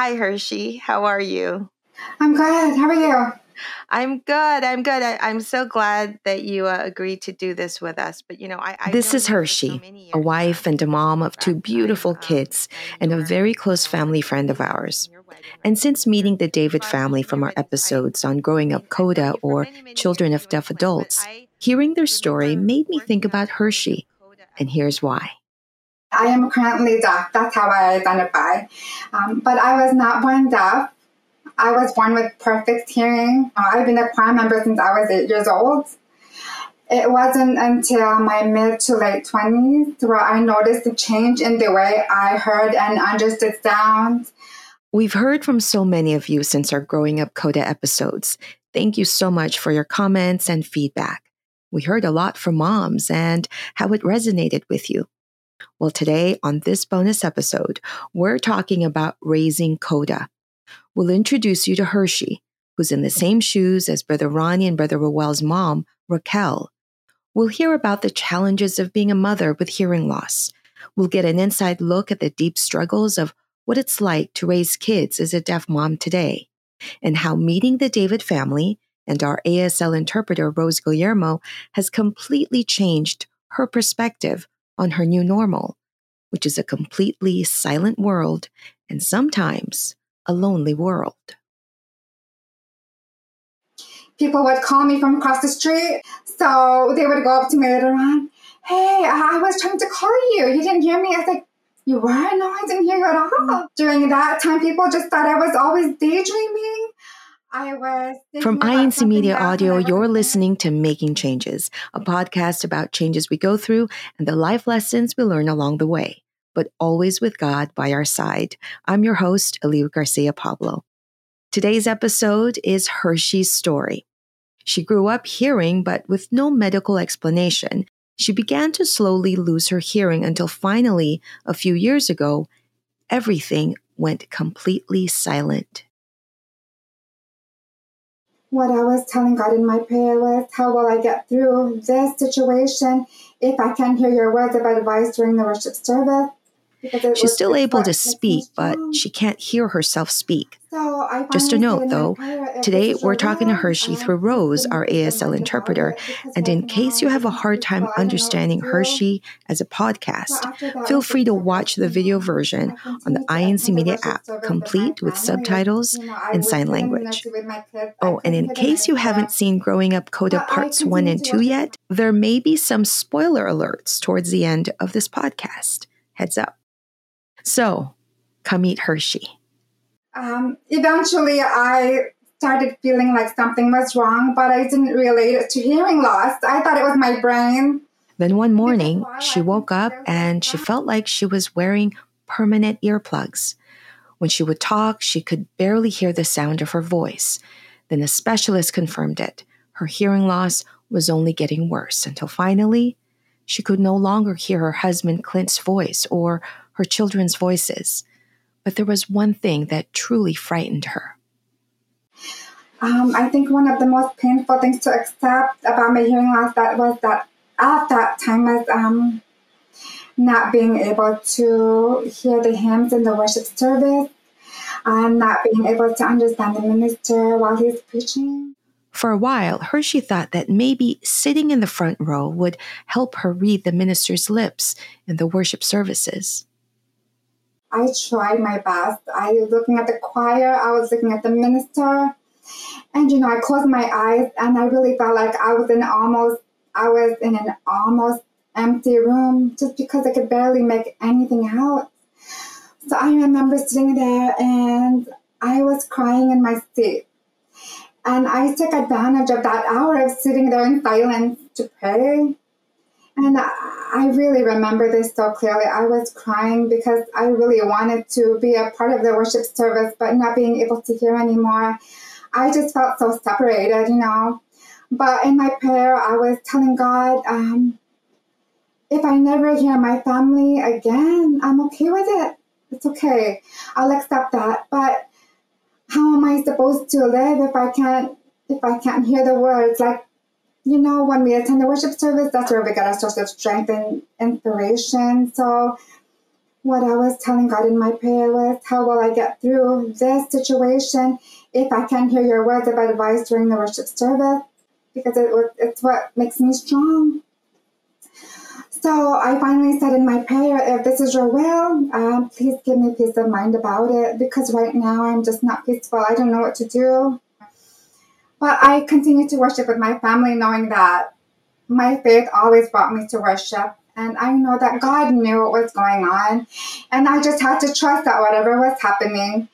Hi, Hershey. How are you? I'm good. How are you? I'm good. I'm good. I, am so glad that you uh, agreed to do this with us. But you know, I, I this is Hershey, so a wife and a mom of two beautiful kids, and a very close family friend of ours. And since meeting the David family from our episodes on growing up coda or children of deaf adults, hearing their story made me think about Hershey. And here's why. I am currently deaf. That's how I identify. Um, but I was not born deaf. I was born with perfect hearing. Uh, I've been a choir member since I was eight years old. It wasn't until my mid to late 20s where I noticed a change in the way I heard and understood sounds. We've heard from so many of you since our Growing Up Coda episodes. Thank you so much for your comments and feedback. We heard a lot from moms and how it resonated with you. Well, today on this bonus episode, we're talking about raising Coda. We'll introduce you to Hershey, who's in the same shoes as Brother Ronnie and Brother Rowell's mom, Raquel. We'll hear about the challenges of being a mother with hearing loss. We'll get an inside look at the deep struggles of what it's like to raise kids as a deaf mom today, and how meeting the David family and our ASL interpreter, Rose Guillermo, has completely changed her perspective on her new normal, which is a completely silent world and sometimes a lonely world. People would call me from across the street, so they would go up to me later on. Hey, I was trying to call you. You didn't hear me. I was like, you were? No, I didn't hear you at all. During that time, people just thought I was always daydreaming. I was From INC Media Audio, you're listening to Making Changes, a podcast about changes we go through and the life lessons we learn along the way, but always with God by our side. I'm your host, Aliu Garcia Pablo. Today's episode is Hershey's story. She grew up hearing, but with no medical explanation. She began to slowly lose her hearing until finally, a few years ago, everything went completely silent what I was telling God in my prayer was, How will I get through this situation if I can't hear your words of advice during the worship service? She's still able to speak, but she can't hear herself speak. Just a note though, today we're talking to Hershey through Rose, our ASL interpreter. And in case you have a hard time understanding Hershey as a podcast, feel free to watch the video version on the INC Media app, complete with subtitles and sign language. Oh, and in case you haven't seen Growing Up Coda Parts 1 and 2 yet, there may be some spoiler alerts towards the end of this podcast. Heads up. So, come eat Hershey. Um, eventually, I started feeling like something was wrong, but I didn't relate it to hearing loss. I thought it was my brain. Then one morning, she woke up and she felt like she was wearing permanent earplugs. When she would talk, she could barely hear the sound of her voice. Then a specialist confirmed it. Her hearing loss was only getting worse until finally, she could no longer hear her husband Clint's voice or her children's voices. But there was one thing that truly frightened her. Um, I think one of the most painful things to accept about my hearing loss that was that at that time was um, not being able to hear the hymns in the worship service and not being able to understand the minister while he's preaching. For a while, Hershey thought that maybe sitting in the front row would help her read the minister's lips in the worship services. I tried my best. I was looking at the choir, I was looking at the minister, and you know, I closed my eyes and I really felt like I was in almost I was in an almost empty room just because I could barely make anything out. So I remember sitting there and I was crying in my seat. And I took advantage of that hour of sitting there in silence to pray. And I really remember this so clearly. I was crying because I really wanted to be a part of the worship service, but not being able to hear anymore. I just felt so separated, you know. But in my prayer, I was telling God, um, if I never hear my family again, I'm okay with it. It's okay. I'll accept that. But how am I supposed to live if I can't if I can't hear the words? Like you know, when we attend the worship service, that's where we get our source of strength and inspiration. So what I was telling God in my prayer was, how will I get through this situation if I can't hear your words of advice during the worship service? Because it, it's what makes me strong. So I finally said in my prayer, if this is your will, um, please give me peace of mind about it because right now I'm just not peaceful. I don't know what to do. But I continue to worship with my family, knowing that my faith always brought me to worship. And I know that God knew what was going on. And I just had to trust that whatever was happening,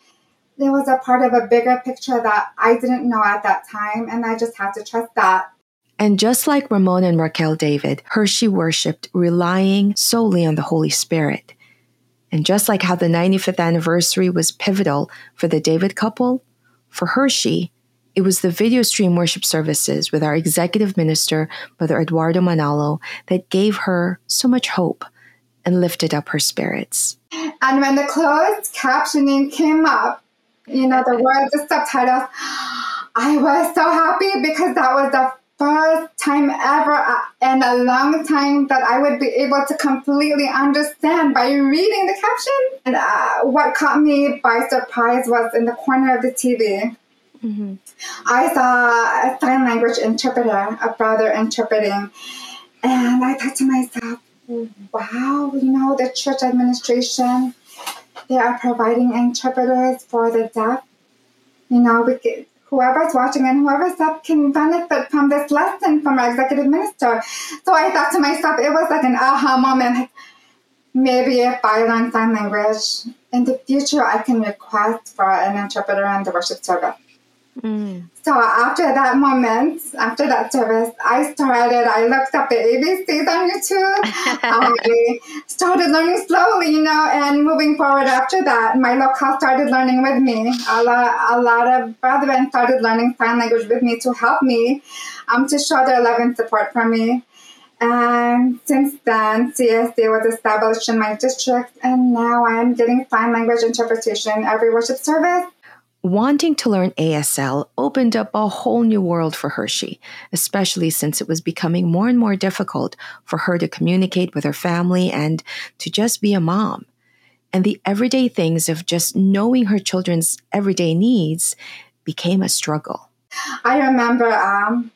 there was a part of a bigger picture that I didn't know at that time. And I just had to trust that. And just like Ramon and Raquel David, Hershey worshiped relying solely on the Holy Spirit. And just like how the 95th anniversary was pivotal for the David couple, for Hershey, it was the video stream worship services with our executive minister, Brother Eduardo Manalo, that gave her so much hope and lifted up her spirits. And when the closed captioning came up, you know, the words, the subtitles, I was so happy because that was the first time ever uh, in a long time that I would be able to completely understand by reading the caption. And uh, what caught me by surprise was in the corner of the TV. Mm-hmm. I saw a sign language interpreter, a brother interpreting, and I thought to myself, wow, you know, the church administration, they are providing interpreters for the deaf. You know, we could, whoever's watching and whoever's up can benefit from this lesson from our executive minister. So I thought to myself, it was like an aha moment. Maybe if I learn sign language in the future, I can request for an interpreter in the worship service. Mm. So after that moment, after that service, I started, I looked up the ABCs on YouTube. I started learning slowly, you know, and moving forward after that, my local started learning with me. A lot, a lot of brethren started learning sign language with me to help me, um, to show their love and support for me. And since then, CSD was established in my district, and now I am getting sign language interpretation every worship service Wanting to learn ASL opened up a whole new world for Hershey, especially since it was becoming more and more difficult for her to communicate with her family and to just be a mom. And the everyday things of just knowing her children's everyday needs became a struggle. I remember um,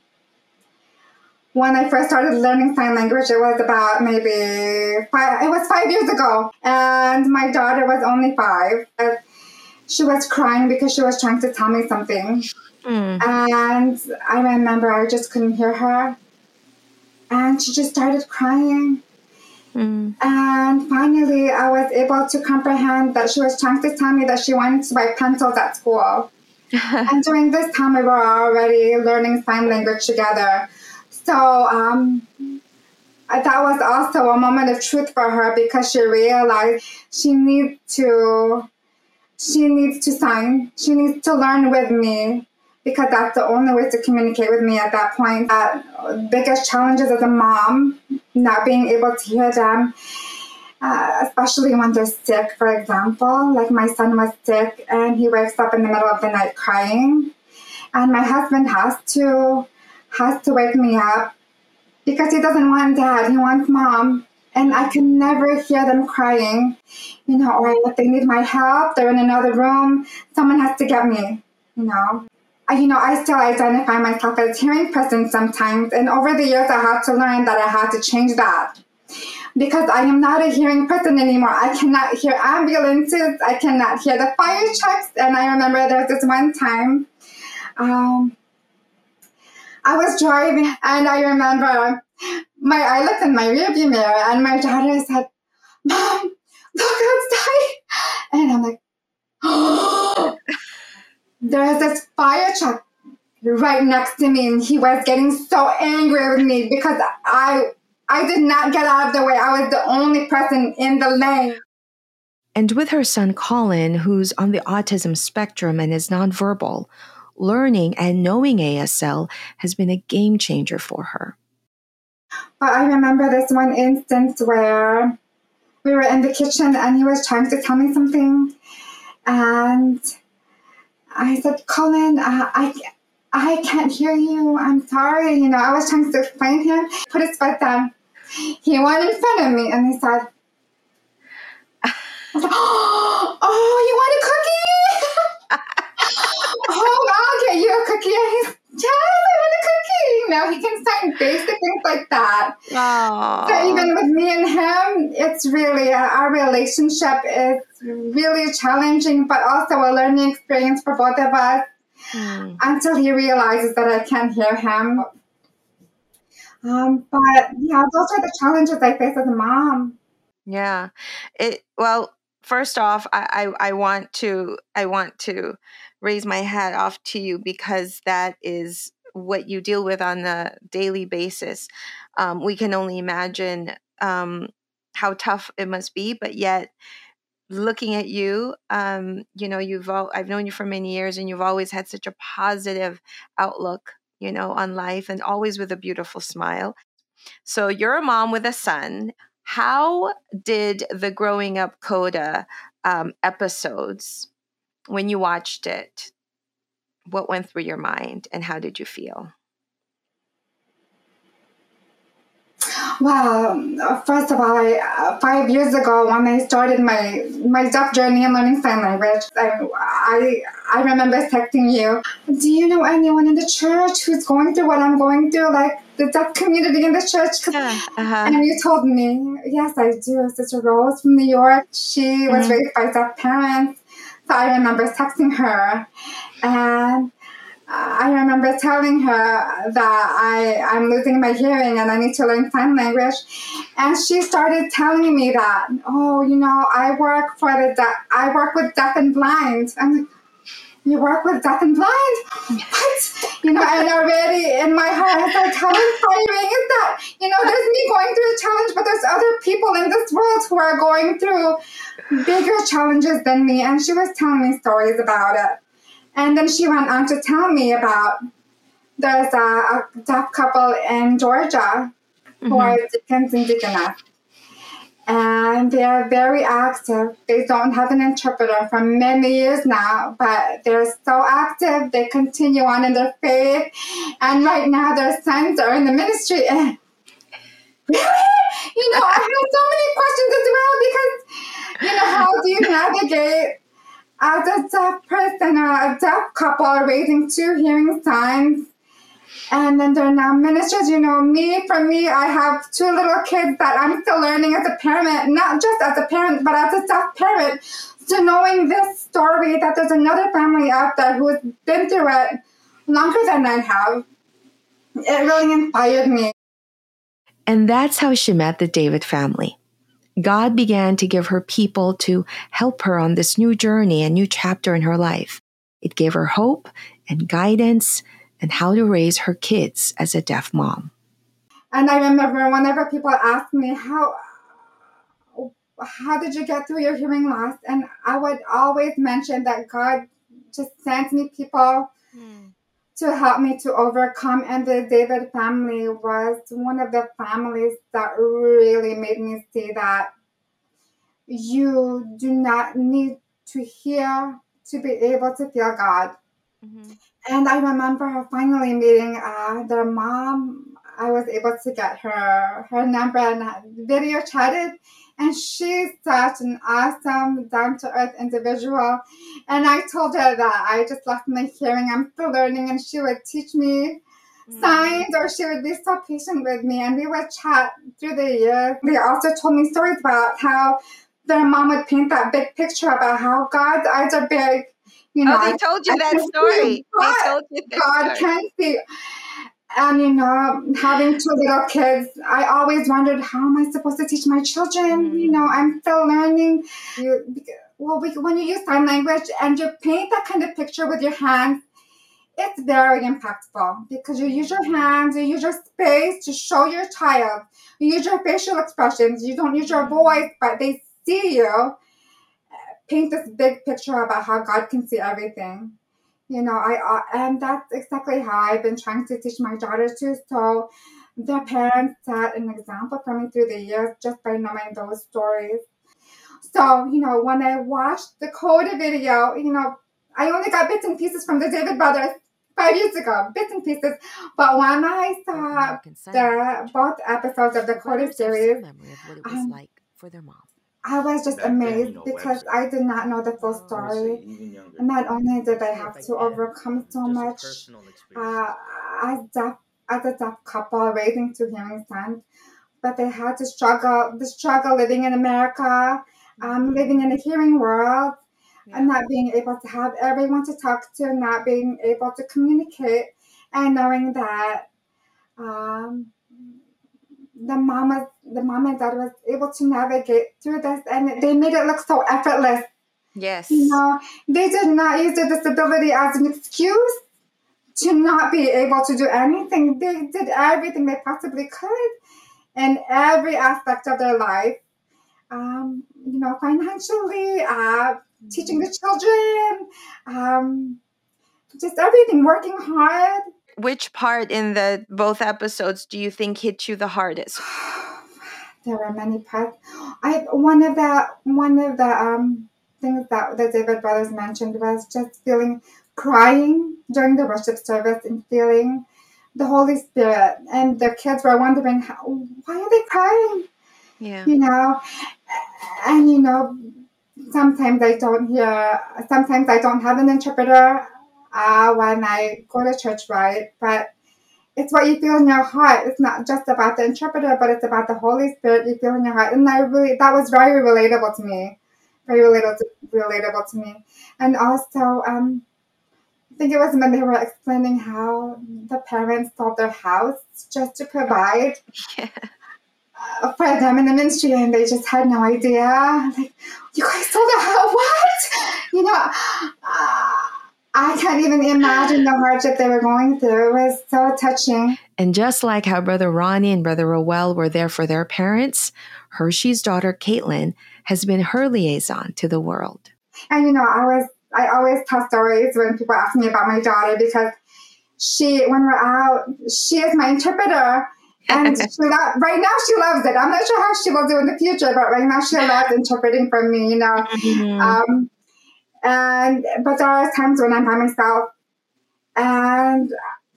when I first started learning sign language, it was about maybe five, it was five years ago, and my daughter was only five she was crying because she was trying to tell me something. Mm. And I remember I just couldn't hear her. And she just started crying. Mm. And finally, I was able to comprehend that she was trying to tell me that she wanted to buy pencils at school. and during this time, we were already learning sign language together. So um, that was also a moment of truth for her because she realized she needs to she needs to sign. She needs to learn with me because that's the only way to communicate with me at that point. That biggest challenges as a mom, not being able to hear them, uh, especially when they're sick, for example. Like my son was sick and he wakes up in the middle of the night crying, and my husband has to has to wake me up because he doesn't want dad. He wants mom and I can never hear them crying, you know, or if they need my help, they're in another room, someone has to get me, you know. I, you know, I still identify myself as hearing person sometimes, and over the years I had to learn that I had to change that. Because I am not a hearing person anymore. I cannot hear ambulances. I cannot hear the fire trucks. And I remember there was this one time um, I was driving, and I remember my I looked in my rearview mirror and my daughter said, Mom, look outside. And I'm like, oh, there's this fire truck right next to me and he was getting so angry with me because I I did not get out of the way. I was the only person in the lane. And with her son Colin, who's on the autism spectrum and is nonverbal, learning and knowing ASL has been a game changer for her. But I remember this one instance where we were in the kitchen and he was trying to tell me something. And I said, Colin, uh, I, I can't hear you. I'm sorry. You know, I was trying to explain to him. Put his foot down. He went in front of me and he said, was like, oh, you want a cookie? oh, I'll get you a cookie. And he's, yes, I want a cookie. Know, he can sign basic things like that. Aww. So even with me and him, it's really, uh, our relationship is really challenging, but also a learning experience for both of us Mm. until he realizes that I can't hear him. Um, but yeah, those are the challenges I face as a mom. Yeah. It well, first off, I, I, I want to I want to raise my hat off to you because that is what you deal with on a daily basis. Um, we can only imagine um, how tough it must be, but yet looking at you, um, you know, you've all, I've known you for many years, and you've always had such a positive outlook, you know, on life, and always with a beautiful smile. So you're a mom with a son. How did the growing up Coda um, episodes, when you watched it, what went through your mind, and how did you feel? Well, first of all, I, uh, five years ago when I started my my deaf journey in learning sign language, I, I I remember texting you. Do you know anyone in the church who's going through what I'm going through, like the deaf community in the church? Yeah, uh-huh. And you told me, yes, I do. Sister Rose from New York. She was Mhm. raised by deaf parents. So I remember texting her. And I remember telling her that I, I'm losing my hearing and I need to learn sign language. And she started telling me that, oh, you know, I work for the deaf, I work with deaf and blind. I'm you work with deaf and blind? What? You know, and already in my heart, I was like, how inspiring is that? You know, there's me going through a challenge, but there's other people in this world who are going through bigger challenges than me. And she was telling me stories about it. And then she went on to tell me about there's a, a deaf couple in Georgia who mm-hmm. are and deaconess. And they are very active. They don't have an interpreter for many years now, but they're so active. They continue on in their faith. And right now, their sons are in the ministry. And really? You know, I have so many questions as well because, you know, how do you navigate as a deaf person or a deaf couple raising two hearing sons? And then they're now ministers. You know, me, for me, I have two little kids that I'm still learning as a parent, not just as a parent, but as a deaf parent. So knowing this story, that there's another family out there who has been through it longer than I have, it really inspired me. And that's how she met the David family. God began to give her people to help her on this new journey and new chapter in her life. It gave her hope and guidance and how to raise her kids as a deaf mom. And I remember whenever people ask me how how did you get through your hearing loss, and I would always mention that God just sends me people hmm. To help me to overcome. And the David family was one of the families that really made me see that you do not need to hear to be able to feel God. And I remember finally meeting uh, their mom. I was able to get her her number and video chatted, and she's such an awesome, um, down to earth individual. And I told her that I just lost my hearing. I'm still learning, and she would teach me mm. signs, or she would be so patient with me, and we would chat through the years. They also told me stories about how their mom would paint that big picture about how God's eyes are big. You oh, know, Oh, they told you I that see story. They told you that God story. can see. And you know, having two little kids, I always wondered how am I supposed to teach my children? You mm-hmm. know, I'm still learning. You, well, we, when you use sign language and you paint that kind of picture with your hands, it's very impactful because you use your hands, you use your space to show your child, you use your facial expressions, you don't use your voice, but they see you. Paint this big picture about how God can see everything you know i and that's exactly how i've been trying to teach my daughters too. So their parents set an example for me through the years just by knowing those stories. So you know when i watched the coda video you know i only got bits and pieces from the david brothers five years ago bits and pieces. But when i saw the both episodes of the coda brothers have some series memory of what it was um, like for their mom. I was just amazed because I did not know the full story. And not only did they have to overcome so much uh, as, deaf, as a deaf couple raising two hearing sons, but they had to struggle, the struggle living in America, um, living in a hearing world, and not being able to have everyone to talk to, not being able to communicate, and knowing that um, the mama, the mom and dad was able to navigate through this, and they made it look so effortless. Yes, you know, they did not use their disability as an excuse to not be able to do anything. They did everything they possibly could in every aspect of their life. Um, you know, financially, uh, teaching the children, um, just everything, working hard. Which part in the both episodes do you think hit you the hardest? there were many parts. I one of the one of the um, things that the David brothers mentioned was just feeling crying during the worship service and feeling the Holy Spirit. And the kids were wondering, how, why are they crying? Yeah. You know, and you know, sometimes I don't hear, sometimes I don't have an interpreter uh, when I go to church, right? But it's what you feel in your heart. It's not just about the interpreter, but it's about the Holy Spirit you feel in your heart. And I really, that was very relatable to me. Very relatable to, relatable to me. And also, um, I think it was when they were explaining how the parents sold their house just to provide. Yeah for them in the ministry and they just had no idea. Like, you guys sold a house? What? You know, uh, I can't even imagine the hardship they were going through. It was so touching. And just like how Brother Ronnie and Brother Roel were there for their parents, Hershey's daughter Caitlin has been her liaison to the world. And you know, I was I always tell stories when people ask me about my daughter because she, when we're out, she is my interpreter and she lo- right now she loves it. I'm not sure how she will do in the future, but right now she loves interpreting for me, you know. Mm-hmm. Um, and but there are times when I'm by myself, and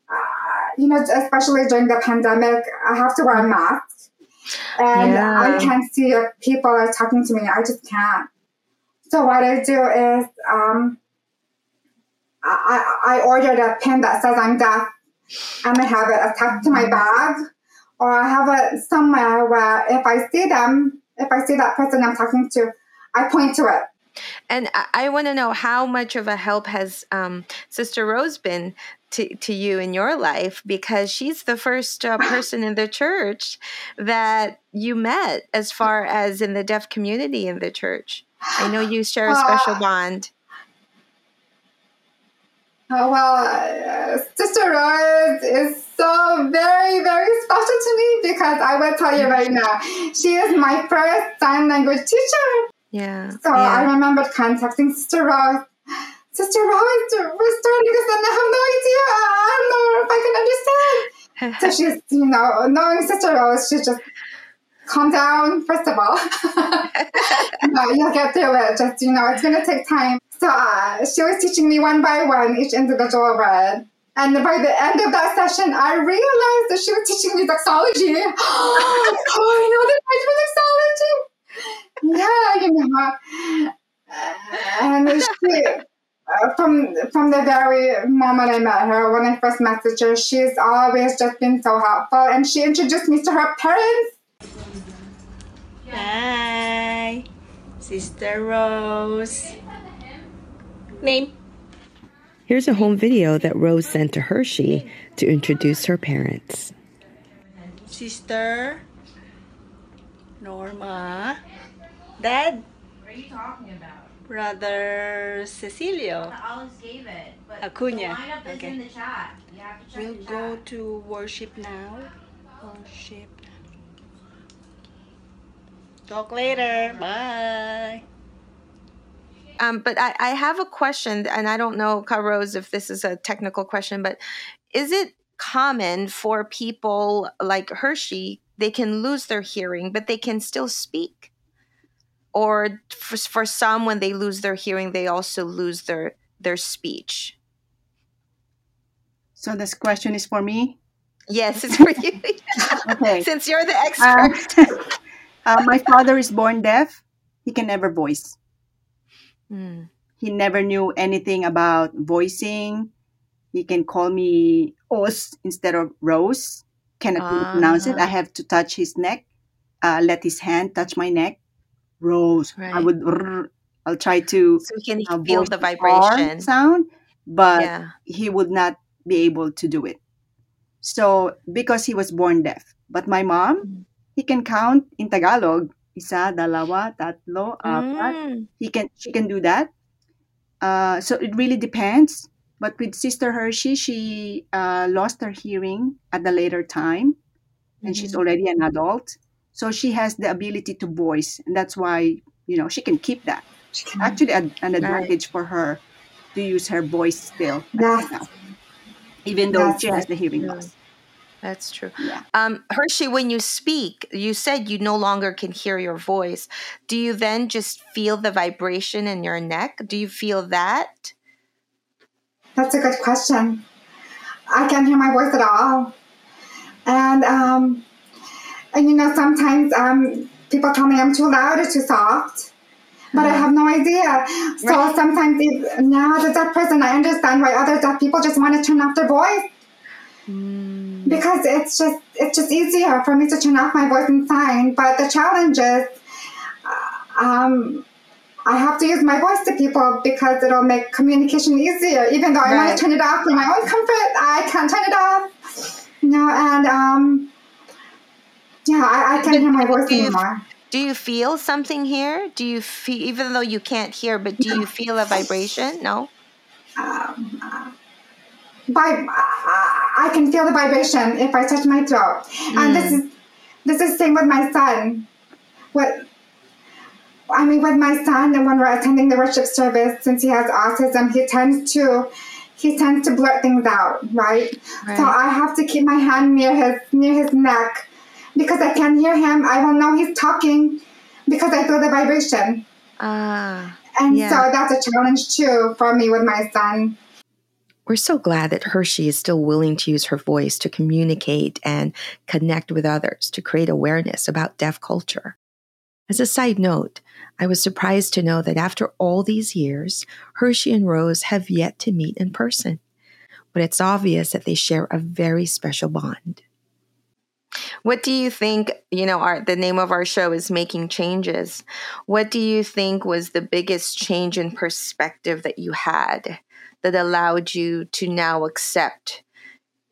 uh, you know, especially during the pandemic, I have to wear a mask, and yeah. I can't see if people are talking to me. I just can't. So what I do is, um, I, I ordered a pin that says I'm deaf, and I have it attached to my bag or I have it somewhere where if I see them, if I see that person I'm talking to, I point to it. And I, I want to know how much of a help has um, Sister Rose been to, to you in your life because she's the first uh, person in the church that you met as far as in the deaf community in the church. I know you share a special uh, bond. Oh, well, uh, Sister Rose is so very, very special to me because I will tell you right now, she is my first sign language teacher. Yeah. So yeah. I remember contacting Sister Rose. Sister Rose, we're starting this and I have no idea. I don't know if I can understand. so she's, you know, knowing Sister Rose, she's just calm down, first of all. no, you'll get through it. Just, you know, it's going to take time. So uh, she was teaching me one by one each individual word. And by the end of that session, I realized that she was teaching me doxology. oh, I know the doxology. Yeah, you know. And she, uh, from from the very moment I met her, when I first messaged her, she's always just been so helpful, and she introduced me to her parents. Hi, Sister Rose. Name. Here's a home video that Rose sent to Hershey to introduce her parents. Sister Norma. Dad. What are you talking about? Brother Cecilio. I always gave it. But Acuna. The okay. in the chat. You have to check we'll go to worship now. Worship. Talk later. Bye. Um, but I, I, have a question, and I don't know, Rose, if this is a technical question, but is it common for people like Hershey, they can lose their hearing, but they can still speak? Or for, for some, when they lose their hearing, they also lose their, their speech? So this question is for me? Yes, it's for you. okay. Since you're the expert. Uh, uh, my father is born deaf he can never voice. Mm. He never knew anything about voicing. He can call me Os instead of Rose. Cannot really pronounce it. I have to touch his neck, uh, let his hand touch my neck. Rose. I would. I'll try to So he can uh, feel the vibration. sound, but Yeah. he would not be able to do it. So because he was born deaf, but my mom, Mm. he can count in Tagalog. Isa, dalawa, tatlo, apat. Mm. He can, she can do that. Uh, so it really depends. But with Sister Hershey, she uh, lost her hearing at the later time, and she's Mhm. already an adult. So she has the ability to voice, and that's why you know she can keep that. She can- Actually, an, an Right. advantage for her to use her voice still Yes. now, even though Yes, she has the hearing true. loss. That's true. Yeah. Um, Hershey, when you speak, you said you no longer can hear your voice. Do you then just feel the vibration in your neck? Do you feel that? That's a good question. I can't hear my voice at all. And, um, and you know, sometimes um, people tell me I'm too loud or too soft, but I have no idea. So Right. sometimes if, now as a deaf person, I understand why other deaf people just want to turn off their voice Mm. because it's just it's just easier for me to turn off my voice and sign. But the challenge is, uh, um, I have to use my voice to people because it'll make communication easier. Even though I want to turn it off for my own comfort, I can't turn it off. You know, and um, yeah, I, I can't hear my voice Do you- anymore. Do you feel something here? Do you feel, even though you can't hear, but do you feel a vibration? No? Um, uh, by, I I can feel the vibration if I touch my throat, and this is this is same with my son. What I mean with my son, and when we're attending the worship service, since he has autism, he tends to he tends to blurt things out, right? So I have to keep my hand near his near his neck because I can't hear him. I will know he's talking because I feel the vibration. Ah, And Yeah. so that's a challenge too for me with my son. We're so glad that Hershey is still willing to use her voice to communicate and connect with others to create awareness about deaf culture. As a side note, I was surprised to know that after all these years, Hershey and Rose have yet to meet in person. But it's obvious that they share a very special bond. What do you think? You know, our the name of our show is Making Changes. What do you think was the biggest change in perspective that you had that allowed you to now accept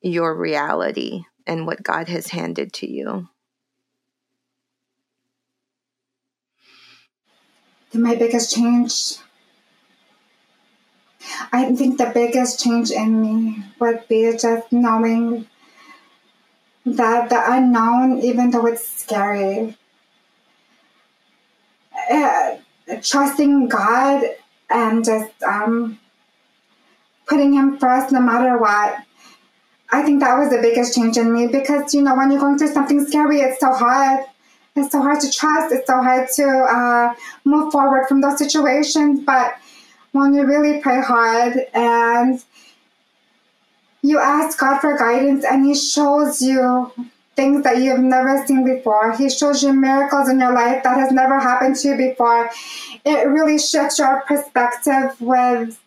your reality and what God has handed to you? My biggest change, I think the biggest change in me would be just knowing that the unknown, even though it's scary, uh, trusting God and just um, putting Him first no matter what. I think that was the biggest change in me because, you know, when you're going through something scary, it's so hard. It's so hard to trust. It's so hard to uh, move forward from those situations. But when you really pray hard and you ask God for guidance and He shows you things that you've never seen before, He shows you miracles in your life that has never happened to you before, it really shifts your perspective with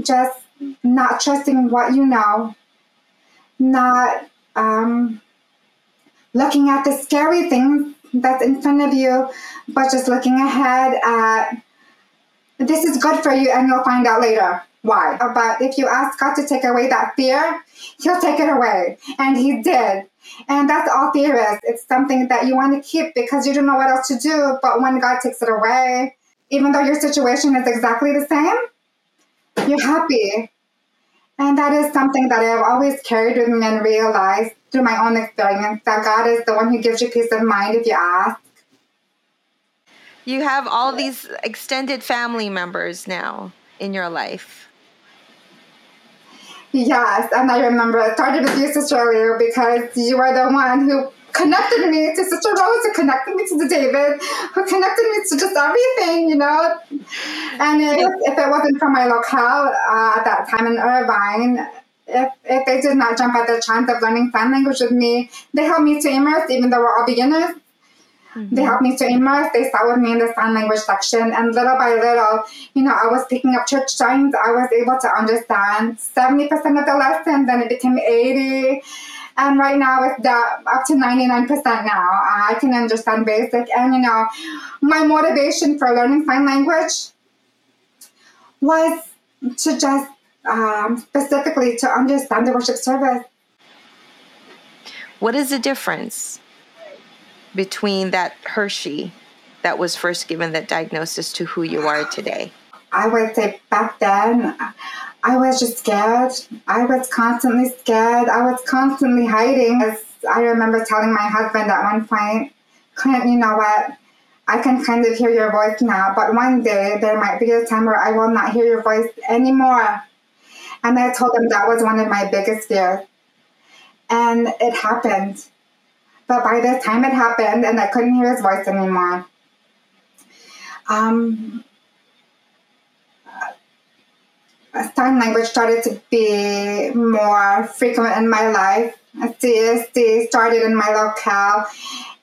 just not trusting what you know, not um, looking at the scary things that's in front of you, but just looking ahead at this is good for you and you'll find out later why. But if you ask God to take away that fear, He'll take it away. And He did. And that's all fear is. It's something that you want to keep because you don't know what else to do. But when God takes it away, even though your situation is exactly the same, you're happy. And that is something that I've always carried with me and realized through my own experience that God is the one who gives you peace of mind if you ask. You have all these extended family members now in your life. Yes, and I remember it started with you, Sister Leo, because you were the one who connected me to Sister Rose, who connected me to the David, who connected me to just everything, you know. And if, if it wasn't for my locale uh, at that time in Irvine, if, if they did not jump at the chance of learning sign language with me, they helped me to immerse, even though we're all beginners. Mm-hmm. They helped me to immerse. They sat with me in the sign language section, and little by little, you know, I was picking up church signs. I was able to understand 70% of the lesson, then it became 80 and right now it's up to 99% now. I can understand basic. And, you know, my motivation for learning sign language was to just um, specifically to understand the worship service. What is the difference between that Hershey that was first given that diagnosis to who you are today? I would say back then, I was just scared. I was constantly scared. I was constantly hiding. I remember telling my husband at one point, Clint, you know what? I can kind of hear your voice now, but one day there might be a time where I will not hear your voice anymore. And I told him that was one of my biggest fears. And it happened. But by this time it happened and I couldn't hear his voice anymore, um, sign language started to be more frequent in my life. CSD started in my locale,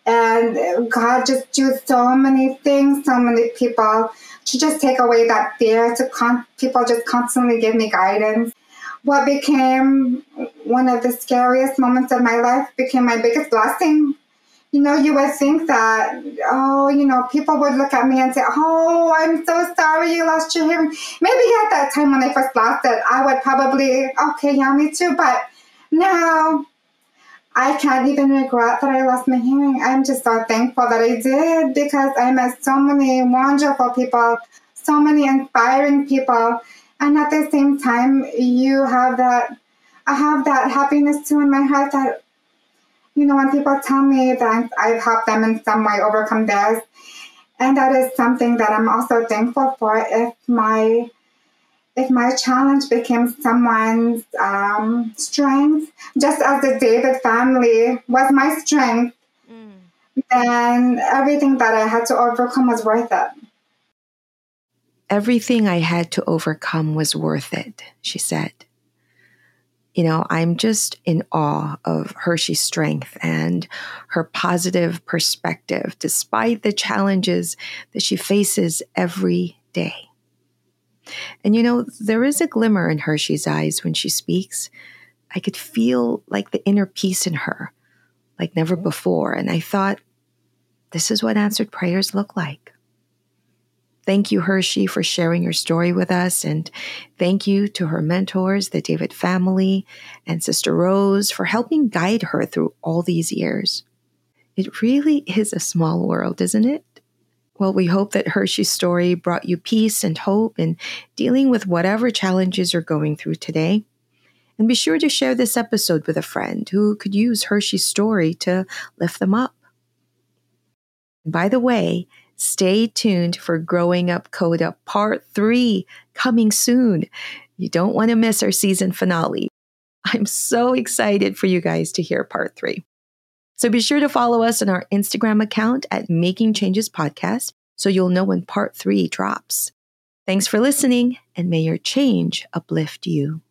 and God just used so many things, so many people to just take away that fear. To con- people just constantly give me guidance. What became one of the scariest moments of my life became my biggest blessing you know, you would think that, oh, you know, people would look at me and say, oh, I'm so sorry you lost your hearing. Maybe at that time when I first lost it, I would probably, okay, yeah, me too. But now I can't even regret that I lost my hearing. I'm just so thankful that I did because I met so many wonderful people, so many inspiring people. And at the same time, you have that, I have that happiness too in my heart that you know, when people tell me that I've helped them in some way overcome theirs, and that is something that I'm also thankful for. If my if my challenge became someone's um, strength, just as the David family was my strength, mm. then everything that I had to overcome was worth it. Everything I had to overcome was worth it, she said you know, I'm just in awe of Hershey's strength and her positive perspective despite the challenges that she faces every day. And you know, there is a glimmer in Hershey's eyes when she speaks. I could feel like the inner peace in her, like never before. And I thought, this is what answered prayers look like. Thank you, Hershey, for sharing your story with us. And thank you to her mentors, the David family, and Sister Rose for helping guide her through all these years. It really is a small world, isn't it? Well, we hope that Hershey's story brought you peace and hope in dealing with whatever challenges you're going through today. And be sure to share this episode with a friend who could use Hershey's story to lift them up. By the way, Stay tuned for Growing Up Coda Part 3 coming soon. You don't want to miss our season finale. I'm so excited for you guys to hear Part 3. So be sure to follow us on our Instagram account at Making Changes Podcast so you'll know when Part 3 drops. Thanks for listening, and may your change uplift you.